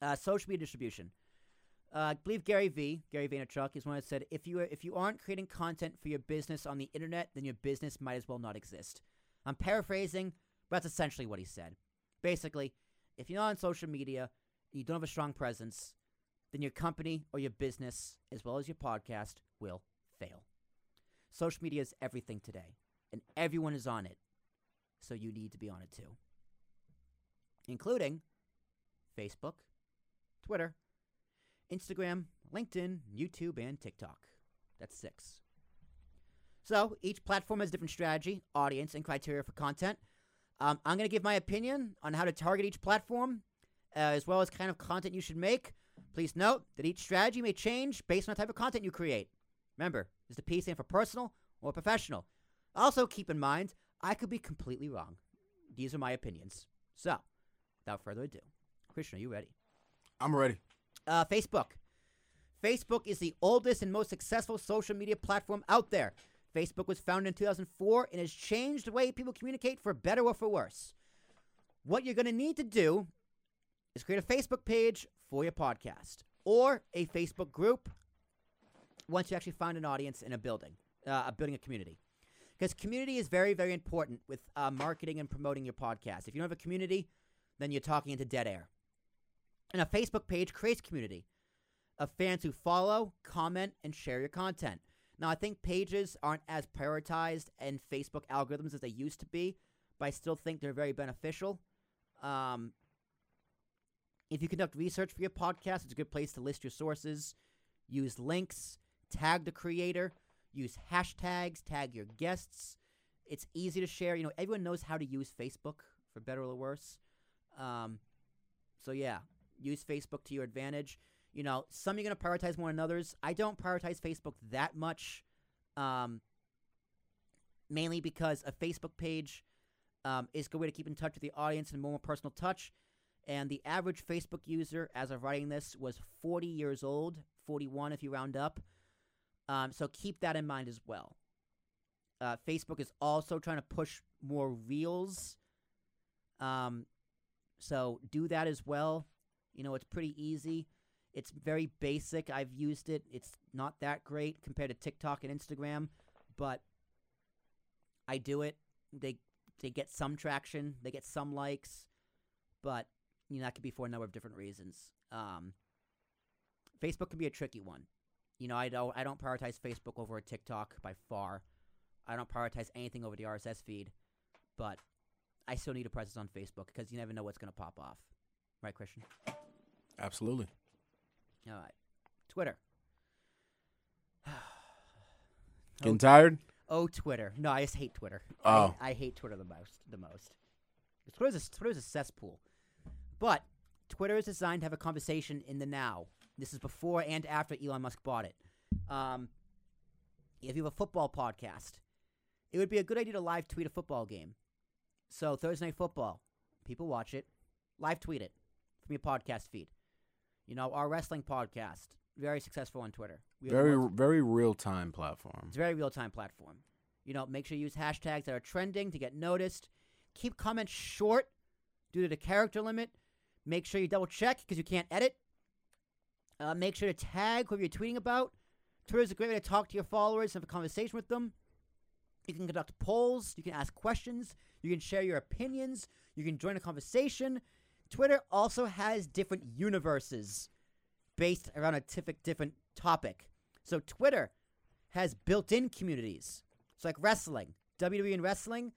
Uh, social media distribution. Uh, I believe Gary V, Gary Vaynerchuk, is one that said if you if you aren't creating content for your business on the internet, then your business might as well not exist. I'm paraphrasing, but that's essentially what he said. Basically, if you're not on social media, you don't have a strong presence, then your company or your business, as well as your podcast, will fail. Social media is everything today, and everyone is on it, so you need to be on it too, including Facebook, Twitter, Instagram, LinkedIn, YouTube, and TikTok. That's six. So each platform has different strategy, audience, and criteria for content. Um, I'm going to give my opinion on how to target each platform, uh, as well as kind of content you should make. Please note that each strategy may change based on the type of content you create. Remember, is the P stand for personal or professional? Also, keep in mind, I could be completely wrong. These are my opinions. So, without further ado, Christian, are you ready? I'm ready. Uh, Facebook. Facebook is the oldest and most successful social media platform out there. Facebook was founded in 2004 and has changed the way people communicate for better or for worse. What you're going to need to do is create a Facebook page for your podcast or a Facebook group once you actually find an audience in a building, uh, building a community. Because community is very, very important with uh, marketing and promoting your podcast. If you don't have a community, then you're talking into dead air. And a Facebook page creates community of fans who follow, comment, and share your content. Now, I think pages aren't as prioritized in Facebook algorithms as they used to be, but I still think they're very beneficial. Um, if you conduct research for your podcast, it's a good place to list your sources, use links, tag the creator, use hashtags, tag your guests. It's easy to share. You know, everyone knows how to use Facebook for better or worse. Um, so yeah, use Facebook to your advantage. You know, some you're going to prioritize more than others. I don't prioritize Facebook that much, um, mainly because a Facebook page um, is a good way to keep in touch with the audience and more personal touch. And the average Facebook user, as of writing this, was 40 years old, 41 if you round up. Um, so keep that in mind as well. Uh, Facebook is also trying to push more reels. Um, so do that as well. You know, it's pretty easy. It's very basic. I've used it. It's not that great compared to TikTok and Instagram, but I do it. They they get some traction. They get some likes, but you know that could be for a number of different reasons. Um, Facebook can be a tricky one. You know, I don't I don't prioritize Facebook over a TikTok by far. I don't prioritize anything over the RSS feed, but I still need a presence on Facebook because you never know what's going to pop off. Right, Christian? Absolutely. All right. Twitter. Getting tired? Oh, Twitter. No, I just hate Twitter. Oh. I, I hate Twitter the most. The most. Twitter's a, Twitter's a cesspool. But Twitter is designed to have a conversation in the now. This is before and after Elon Musk bought it. Um, if you have a football podcast, it would be a good idea to live tweet a football game. So Thursday Night Football, people watch it, live tweet it from your podcast feed. You know, our wrestling podcast, very successful on Twitter. We Very, very real time platform. it's a very real time platform. You know, make sure you use hashtags that are trending to get noticed. Keep comments short due to the character limit. Make sure you double check because you can't edit. Uh, make sure to tag whoever you're tweeting about. Twitter is a great way to talk to your followers and have a conversation with them. You can conduct polls. You can ask questions. You can share your opinions. You can join a conversation. Twitter also has different universes based around a tif- different topic. So Twitter has built-in communities. It's like wrestling, WWE and wrestling.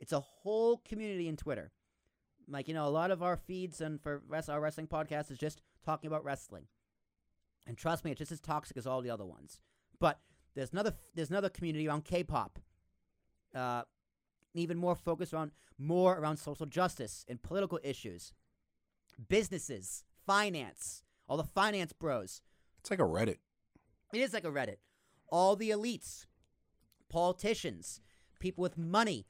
It's a whole community in Twitter. Like you know, a lot of our feeds and for rest, our wrestling podcast is just talking about wrestling. And trust me, it's just as toxic as all the other ones. But there's another there's another community around K-pop. Uh, even more focused around more around social justice and political issues, businesses, finance, all the finance bros. It's like a Reddit. It is like a Reddit. All the elites, politicians, people with money,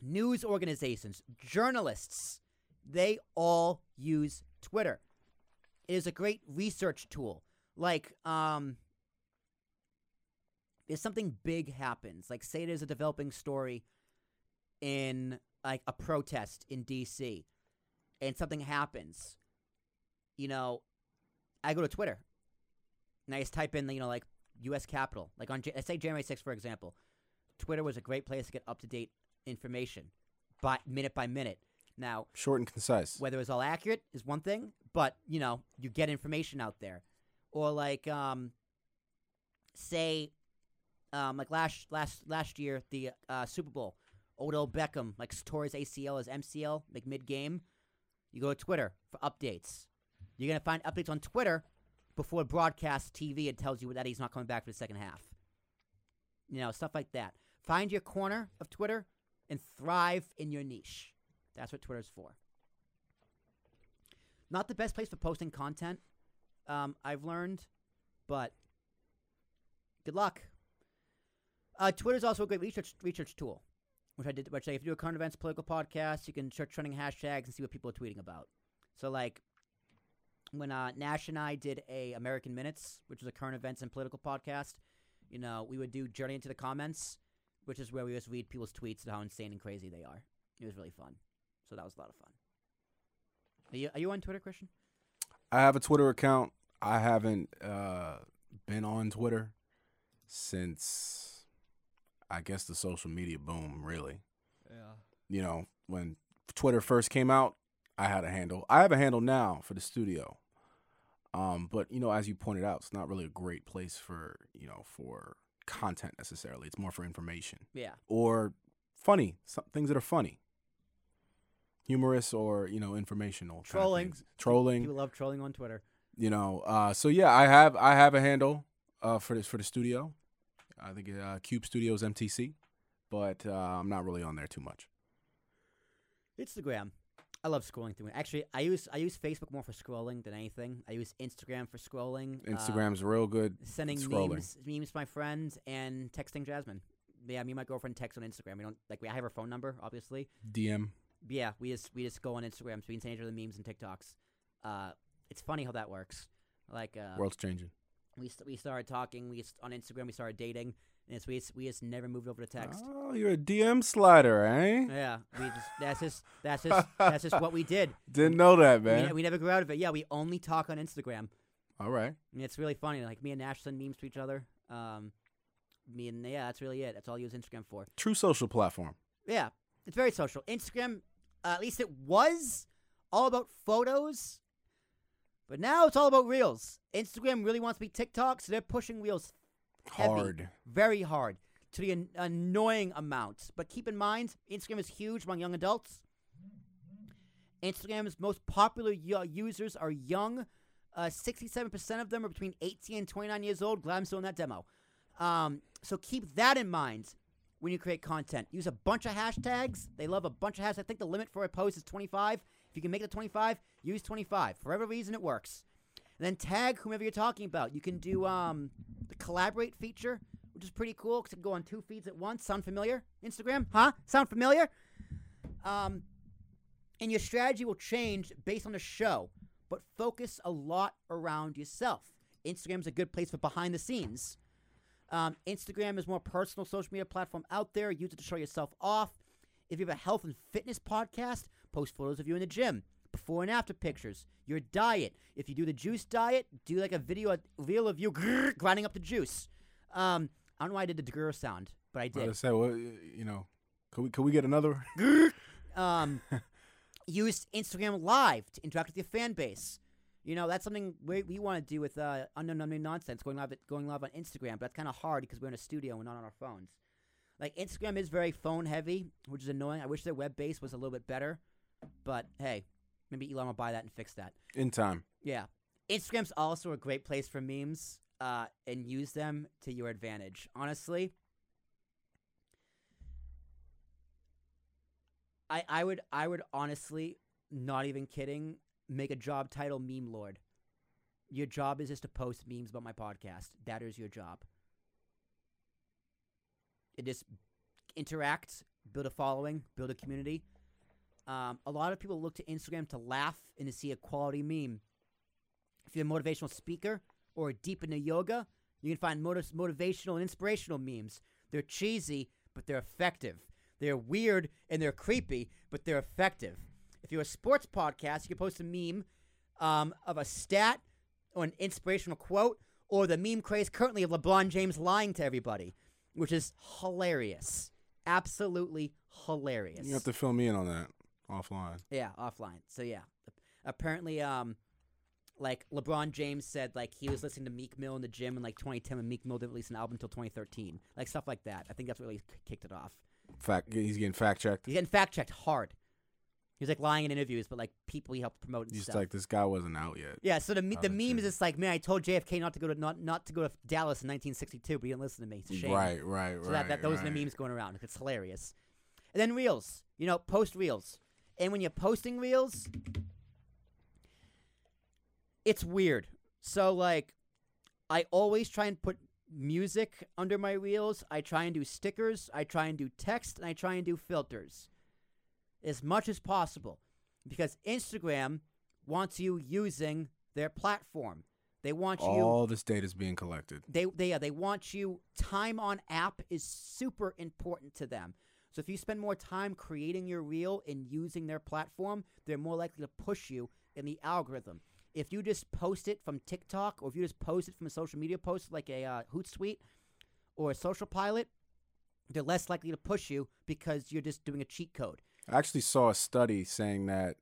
news organizations, journalists, they all use Twitter. It is a great research tool. Like, um, if something big happens, like say there's a developing story in like a protest in DC and something happens, you know, I go to Twitter and I just type in, you know, like U.S. Capitol, like on let's say January 6th, for example. Twitter was a great place to get up to date information, by minute by minute. Now, Short and concise. whether it's all accurate is one thing, but you know, you get information out there. Or like um say um like last last last year the uh, Super Bowl, Odell Beckham like tore his ACL as MCL like mid game. You go to Twitter for updates. You're gonna find updates on Twitter before broadcast TV. It tells you that he's not coming back for the second half. You know stuff like that. Find your corner of Twitter and thrive in your niche. That's what Twitter's for. Not the best place for posting content, um, I've learned, but good luck. Uh, Twitter's also a great research research tool, which I did. Which like, if you do a current events political podcast, you can search trending hashtags and see what people are tweeting about. So like when uh, Nash and I did a American Minutes, which is a current events and political podcast, you know, we would do Journey into the Comments, which is where we just read people's tweets and how insane and crazy they are. It was really fun. So that was a lot of fun. Are you, are you on Twitter, Christian? I have a Twitter account. I haven't uh, been on Twitter since I guess the social media boom, really. Yeah. You know, when Twitter first came out, I had a handle. I have a handle now for the studio. Um, but you know, as you pointed out, it's not really a great place for, you know, for content necessarily. It's more for information Yeah. or funny, some things that are funny. Humorous or, you know, informational. kind of Trolling. Trolling. People love trolling on Twitter. you know uh so yeah i have i have a handle uh for this for the studio i think uh cube studios mtc but uh i'm not really on there too much Instagram. I love scrolling through it. Actually, I use I use Facebook more for scrolling than anything. I use Instagram for scrolling. uh, instagram's real good sending scrolling. memes, memes to my friends, and texting Jasmine. Yeah, me and my girlfriend text on Instagram. We don't like we I have her phone number, obviously. dm yeah, we just we just go on Instagram, so we can send each other memes and TikToks. Uh, it's funny how that works. Like uh, world's changing we st- we started talking. We on Instagram we started dating, and it's, we just, we just never moved over to text. oh you're a dm slider eh Yeah, we just that's just that's just that's just what we did. didn't know that man ne- we never grew out of it. Yeah, we only talk on Instagram. all right And it's really funny. Like me and Nash send memes to each other. Um, me and yeah, that's really it. That's all I use Instagram for. true social platform Yeah, it's very social. Instagram, uh, at least it was all about photos, but now it's all about reels. Instagram really wants to be TikTok, so they're pushing reels Heavy. hard very hard to the an- annoying amount. But keep in mind, Instagram is huge among young adults. Instagram's most popular yo- users are young. Uh, 67% of them are between 18 and 29 years old. Glad I'm still in that demo. Um, so keep that in mind when you create content. Use a bunch of hashtags. They love a bunch of hashtags. I think the limit for a post is 25. If you can make it 25, use 25. For whatever reason, it works. And then tag whomever you're talking about. You can do um, the collaborate feature, which is pretty cool because you can go on two feeds at once. Sound familiar? Instagram? Huh? Sound familiar? Um, and your strategy will change based on the show, but focus a lot around yourself. Instagram's a good place for behind the scenes. Um, Instagram is more personal social media platform out there. Use it to show yourself off. If you have a health and fitness podcast, post photos of you in the gym, before and after pictures, your diet. If you do the juice diet, do like a video, a reel of you grrr, grinding up the juice. Um, I don't know why I did the grrr sound, but I I did. was say well you know could we could we get another um, use Instagram Live to interact with your fan base. You know, that's something we, we want to do with uh, Unknown Unknown Nonsense, going live, going live on Instagram, but that's kind of hard because we're in a studio and not on our phones. Like, Instagram is very phone heavy, which is annoying. I wish their web base was a little bit better, but hey, maybe Elon will buy that and fix that. in time Yeah. Instagram's also a great place for memes uh, and use them to your advantage. Honestly, I, I would I would honestly, not even kidding, make a job title meme lord. Your job is just to post memes about my podcast. That is your job. It just interact, build a following, build a community. Um, a lot of people look to Instagram to laugh and to see a quality meme. If you're a motivational speaker or deep into yoga, you can find motiv- motivational and inspirational memes. They're cheesy, but they're effective. They're weird and they're creepy, but they're effective. If you're a sports podcast, you can post a meme um, of a stat or an inspirational quote or the meme craze currently of LeBron James lying to everybody, which is hilarious. Absolutely hilarious. You have to fill me in on that offline. Yeah, offline. So yeah, apparently, um, like LeBron James said, like he was listening to Meek Mill in the gym in like 2010, and Meek Mill didn't release an album until 2013, like stuff like that. I think that's what really kicked it off. Fact, he's getting fact checked. He's getting fact checked hard. He was like lying in interviews, but like people he helped promote and Just stuff. like this guy wasn't out yet. yeah, so the me- the meme is just like, man, I told JFK not to go to not not to go to Dallas in 1962, but he didn't listen to me. It's a shame. Right, right, So right. that, that those are the memes going around. It's hilarious. And then reels. You know, post reels. And when you're posting reels, it's weird. So like I always try and put music under my reels. I try and do stickers, I try and do text, and I try and do filters. As much as possible. Because Instagram wants you using their platform. They want you All this data is being collected. they they yeah, they want you time on app is super important to them. So if you spend more time creating your reel and using their platform, they're more likely to push you in the algorithm. If you just post it from TikTok or if you just post it from a social media post like a uh, Hootsuite or a Social Pilot, they're less likely to push you because you're just doing a cheat code. I actually saw a study saying that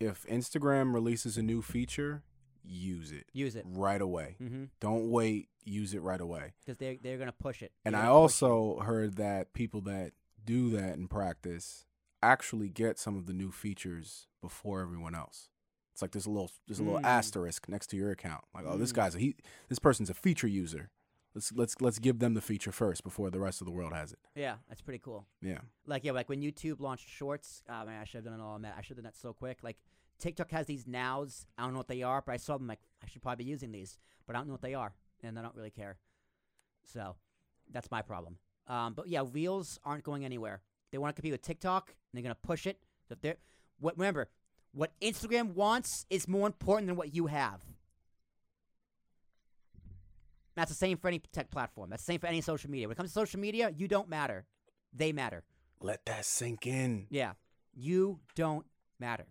if Instagram releases a new feature, use it Use it. right away. Mm-hmm. Don't wait. Use it right away. Because they're, they're going to push it. And They're I gonna also heard that people that do that in practice actually get some of the new features before everyone else. It's like there's a little there's a little Mm. asterisk next to your account. Like, oh, this Mm. guy's a, he this person's a feature user. Let's let's let's give them the feature first before the rest of the world has it. Yeah, that's pretty cool. Yeah. Like yeah, like when YouTube launched Shorts. Oh man, I should have done it all. Man, I should have done that so quick. Like TikTok has these nows. I don't know what they are, but I saw them like I should probably be using these, but I don't know what they are, and I don't really care. So that's my problem. Um, but yeah, Reels aren't going anywhere. They want to compete with TikTok, and they're gonna push it. So if they're what remember, what Instagram wants is more important than what you have. That's the same for any tech platform. That's the same for any social media. When it comes to social media, you don't matter. They matter. Let that sink in. Yeah. You don't matter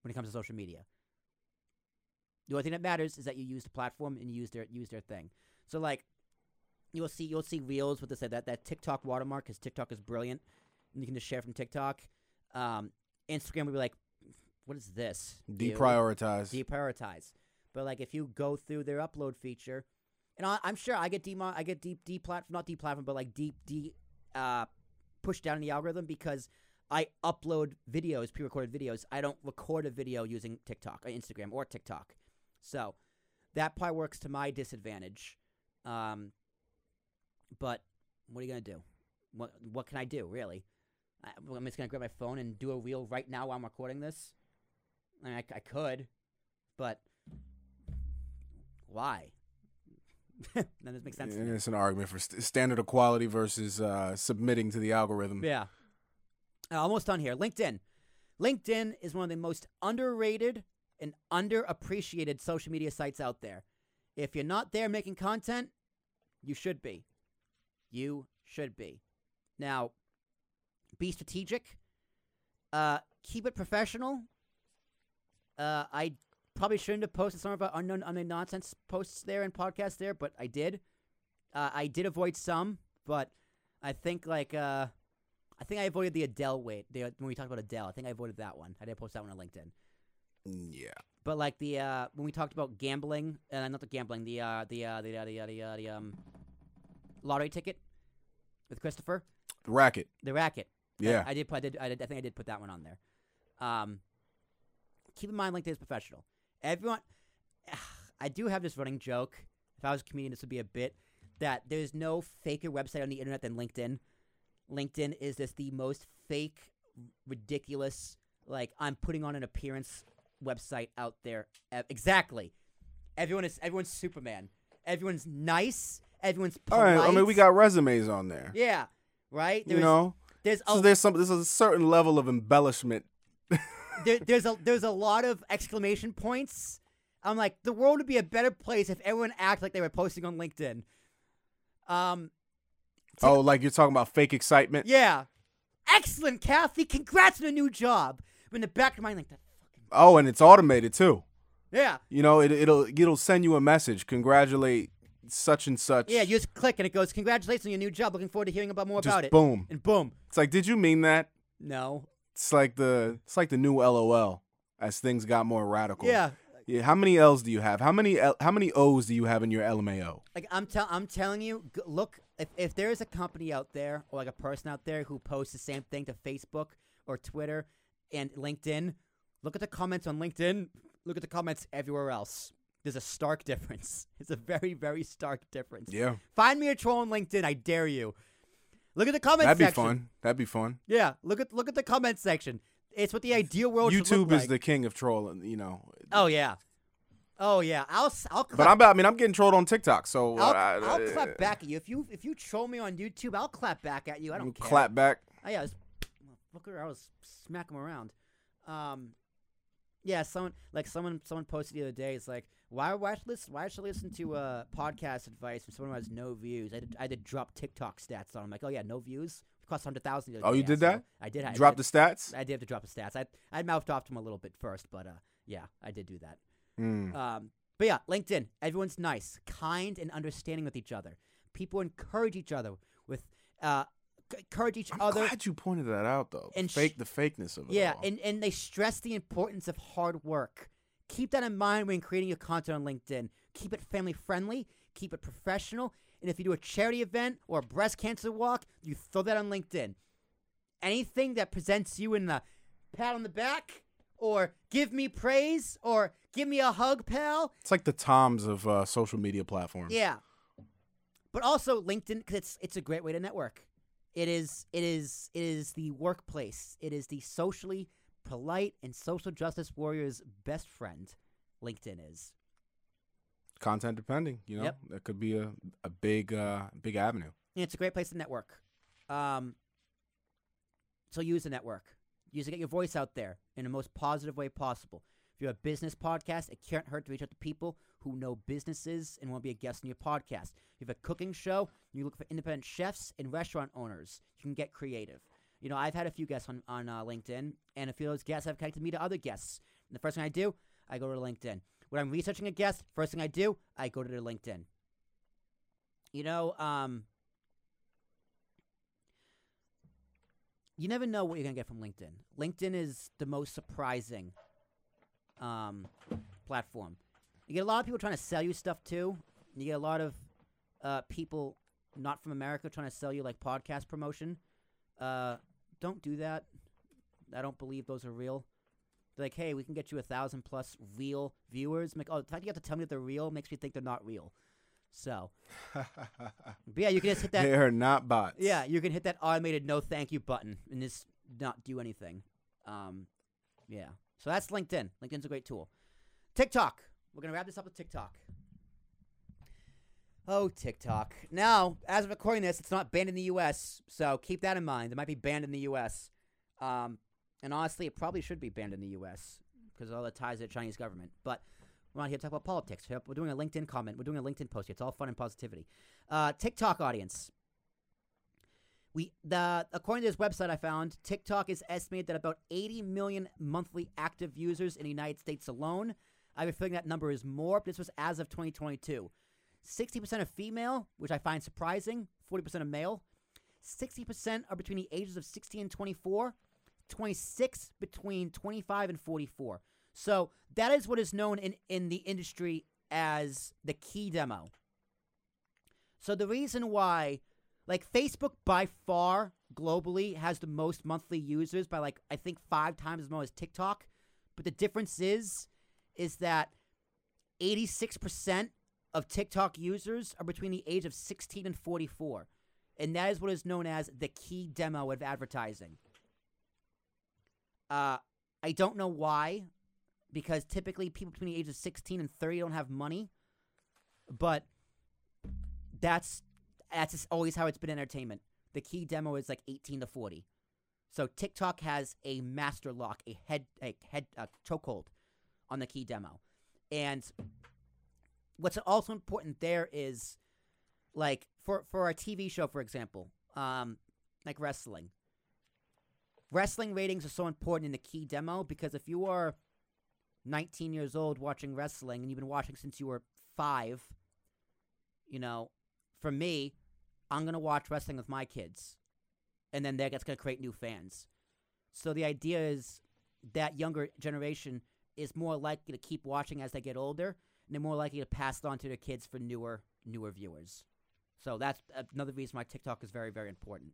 when it comes to social media. The only thing that matters is that you use the platform and you use their use their thing. So like you'll see you'll see reels with this that that TikTok watermark because TikTok is brilliant and you can just share from TikTok. Um, Instagram would be like, what is this? Ew. Deprioritize. deprioritize. But like if you go through their upload feature, and I, I'm sure I get demo, I get deep deplat not deplatform, but like deep deep uh pushed down in the algorithm because I upload videos, pre-recorded videos. I don't record a video using TikTok, or Instagram, or TikTok. So that probably works to my disadvantage. Um, but what are you gonna do? What what can I do really? I, I'm just gonna grab my phone and do a reel right now while I'm recording this. I, mean, I, I could, but why? None of this makes sense. to it's an argument for st- standard of quality versus uh, submitting to the algorithm. Yeah. Uh, almost done here. LinkedIn. LinkedIn is one of the most underrated and underappreciated social media sites out there. If you're not there making content, you should be. You should be. Now, be strategic. Uh, keep it professional. Uh, I probably shouldn't have posted some of our unknown, unknown nonsense posts there and podcasts there, but I did. Uh, I did avoid some, but I think like uh, I think I avoided the Adele wait. The, when we talked about Adele, I think I avoided that one. I didn't post that one on LinkedIn. Yeah. But like the uh, when we talked about gambling, uh, not the gambling, the uh, the uh, the uh, the uh, the, uh, the um lottery ticket with Christopher, The Racket. the racket. Yeah. I, did put. I did, I did. I think I did put that one on there. Um, keep in mind, LinkedIn is professional. Everyone, I do have this running joke. If I was a comedian, this would be a bit that there's no faker website on the internet than LinkedIn. LinkedIn is just the most fake, ridiculous. Like I'm putting on an appearance website out there. Exactly. Everyone is everyone's Superman. Everyone's nice. Everyone's All polite. right. I mean, we got resumes on there. yeah, right. you know, there's so there's some there's a certain level of embellishment. there, there's a there's a lot of exclamation points. I'm like, the world would be a better place if everyone acted like they were posting on LinkedIn. Um, Oh, like you're talking about fake excitement. yeah, excellent, Kathy. Congrats on a new job. But in the back of my mind, like that Oh, and it's automated too. Yeah. You know, it, it'll it'll send you a message. Congratulate such and such. Yeah, you just click and it goes, Congratulations on your new job. Looking forward to hearing about more just about it. boom. And boom. It's like, did you mean that? No. It's like the it's like the new LOL as things got more radical. Yeah. Yeah. How many L's do you have? How many L, how many O's do you have in your LMAO? Like I'm tell I'm telling you, g- look if if there is a company out there or like a person out there who posts the same thing to Facebook or Twitter and LinkedIn, look at the comments on LinkedIn, look at the comments everywhere else. There's a stark difference. It's a very very stark difference. Yeah. Find me a troll on LinkedIn, I dare you. Look at the comment That'd be section. fun. That'd be fun. Yeah, look at look at the comment section. It's what the ideal world YouTube is like. the king of trolling, you know. Oh yeah. Oh yeah. I'll I'll clap But I'm I mean I'm getting trolled on TikTok, so I'll, I, I'll clap back at you if you if you troll me on YouTube. I'll clap back at you. I don't care. Clap back. Oh yeah, I look. I was smacking him around. Um, yeah, someone like someone someone posted the other day. It's like why why should listen why should I listen to uh podcast advice from someone who has no views? I did, I did drop TikTok stats on. I'm like, oh yeah, no views. It cost hundred thousand. Oh, you did that? I did. I Drop did, the stats. I did have to drop the stats. I I mouthed off to him a little bit first, but uh, yeah, I did do that. Mm. Um, but yeah, LinkedIn. Everyone's nice, kind, and understanding with each other. People encourage each other with uh, encourage each I'm other. glad you pointed that out though. And sh- Fake the fakeness of it. Yeah, all. and, and they stress the importance of hard work. Keep that in mind when creating your content on LinkedIn. Keep it family friendly, keep it professional, and if you do a charity event or a breast cancer walk, you throw that on LinkedIn. Anything that presents you in the pat on the back or give me praise or give me a hug, pal, it's like the toms of uh, social media platforms. yeah. But also LinkedIn because it's it's a great way to network. It is it is it is the workplace. It is the socially polite and social justice warrior's best friend. LinkedIn is. Content depending, you know, Yep. that could be a a big uh big avenue. And it's a great place to network. Um, so use the network. Use to get your voice out there in the most positive way possible. If you're a business podcast, it can't hurt to reach out to people who know businesses and want to be a guest on your podcast. If you have a cooking show, you look for independent chefs and restaurant owners. You can get creative. You know, I've had a few guests on, on uh, LinkedIn, and a few of those guests have connected me to other guests. And the first thing I do, I go to LinkedIn. When I'm researching a guest, first thing I do, I go to their LinkedIn. You know, um, you never know what you're gonna get from LinkedIn. LinkedIn is the most surprising um, platform. You get a lot of people trying to sell you stuff too. You get a lot of uh, people not from America trying to sell you like podcast promotion. Uh, don't do that. I don't believe those are real. They're like, hey, we can get you a thousand plus real viewers. Like, oh, the fact you have to tell me that they're real makes me think they're not real. So, but yeah, you can just hit that. they are not bots. Yeah, you can hit that automated no thank you button and just not do anything. Um, yeah. So that's LinkedIn. LinkedIn's a great tool. TikTok. We're gonna wrap this up with TikTok. Oh, TikTok. Now, as of recording this, it's not banned in the U.S., so keep that in mind. It might be banned in the U.S. Um, and honestly, it probably should be banned in the U.S. because of all the ties to the Chinese government. But we're not here to talk about politics. We're doing a LinkedIn comment. We're doing a LinkedIn post. here. It's all fun and positivity. Uh, TikTok audience. We the according to this website I found, TikTok is estimated that about 80 million monthly active users in the United States alone. I have a feeling that number is more, but this was as of 2022. 60% of female, which I find surprising. 40% of male. 60% are between the ages of 16 and 24. 26 between 25 and 44. So that is what is known in, in the industry as the key demo. So the reason why, like Facebook by far globally has the most monthly users by like I think five times as much as TikTok, but the difference is, is that 86% of TikTok users are between the age of 16 and 44, and that is what is known as the key demo of advertising. Uh, I don't know why, because typically people between the age of 16 and 30 don't have money, but that's that's always how it's been entertainment. The key demo is like 18 to 40. So TikTok has a master lock, a head a head a chokehold on the key demo. And what's also important there is like for for our TV show for example, um like wrestling. Wrestling ratings are so important in the key demo because if you are 19 years old watching wrestling and you've been watching since you were five, you know, for me, I'm going to watch wrestling with my kids. And then that's to create new fans. So the idea is that younger generation is more likely to keep watching as they get older, they're more likely to pass it on to their kids for newer newer viewers. So that's another reason why TikTok is very very important.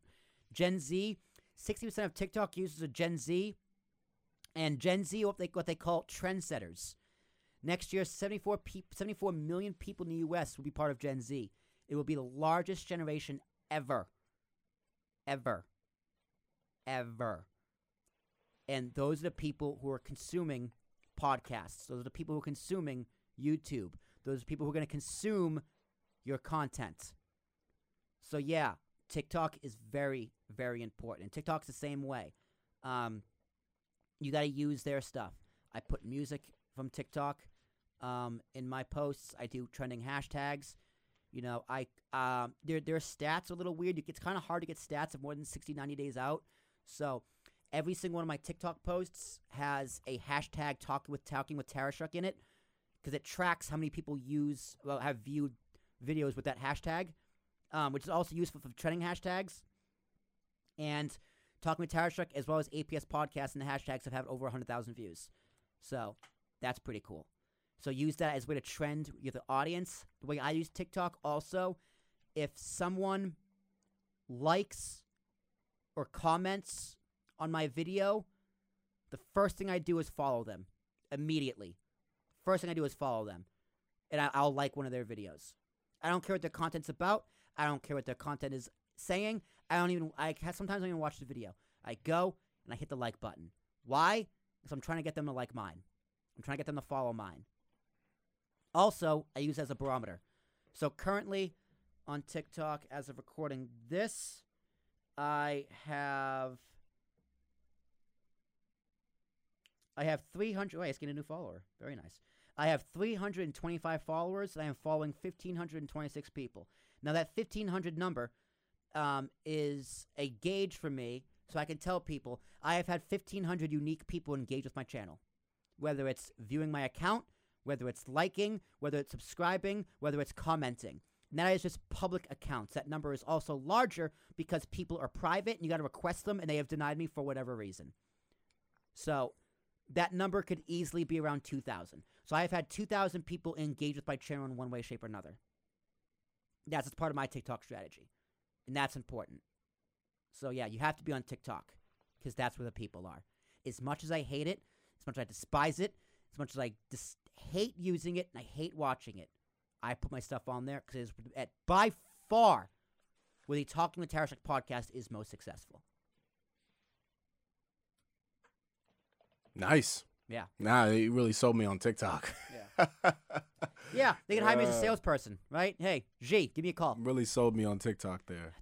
Gen Z, 60% of TikTok users are Gen Z, and Gen Z what they what they call trendsetters. Next year, 74 pe- 74 million people in the U.S. will be part of Gen Z. It will be the largest generation ever, ever, ever. And those are the people who are consuming podcasts. Those are the people who are consuming YouTube. Those people who are going to consume your content. So yeah, TikTok is very, very important. And TikTok's the same way. Um, you got to use their stuff. I put music from TikTok um, in my posts. I do trending hashtags. You know, I um, their their stats are a little weird. It's kind of hard to get stats of more than 60, 90 days out. So every single one of my TikTok posts has a hashtag talking with talking with Tarashuk in it because it tracks how many people use well have viewed videos with that hashtag, um, which is also useful for trending hashtags. And talking with Tarashuk as well as APS podcast and the hashtags have had over 100,000 views. So that's pretty cool. So use that as a way to trend with the audience. The way I use TikTok also, if someone likes or comments on my video, the first thing I do is follow them immediately. First thing I do is follow them, and I, will like one of their videos. I don't care what their content's about. I don't care what their content is saying. I don't even. I sometimes I don't even watch the video. I go and I hit the like button. Why? Because I'm trying to get them to like mine. I'm trying to get them to follow mine. Also, I use as a barometer. So currently on TikTok, as of recording this, I have I have 300. Oh, I just get a new follower. Very nice. I have 325 followers, and I am following 1,526 people. Now, that 1,500 number um, is a gauge for me, so I can tell people I have had 1,500 unique people engage with my channel. Whether it's viewing my account, whether it's liking, whether it's subscribing, whether it's commenting. And that is just public accounts. That number is also larger because people are private and you got to request them and they have denied me for whatever reason. So that number could easily be around 2,000. So I have had 2,000 people engage with my channel in one way, shape, or another. That's part of my TikTok strategy. And that's important. So yeah, you have to be on TikTok because that's where the people are. As much as I hate it, as much as I despise it, as much as I dis- hate using it and I hate watching it, I put my stuff on there because at by far where the Talking with Tarashuk podcast is most successful. Nice. Yeah. Nah, you really sold me on TikTok. Yeah. yeah, they can hire me as a uh, salesperson, right? Hey, G, give me a call. Really sold me on TikTok there. Ah,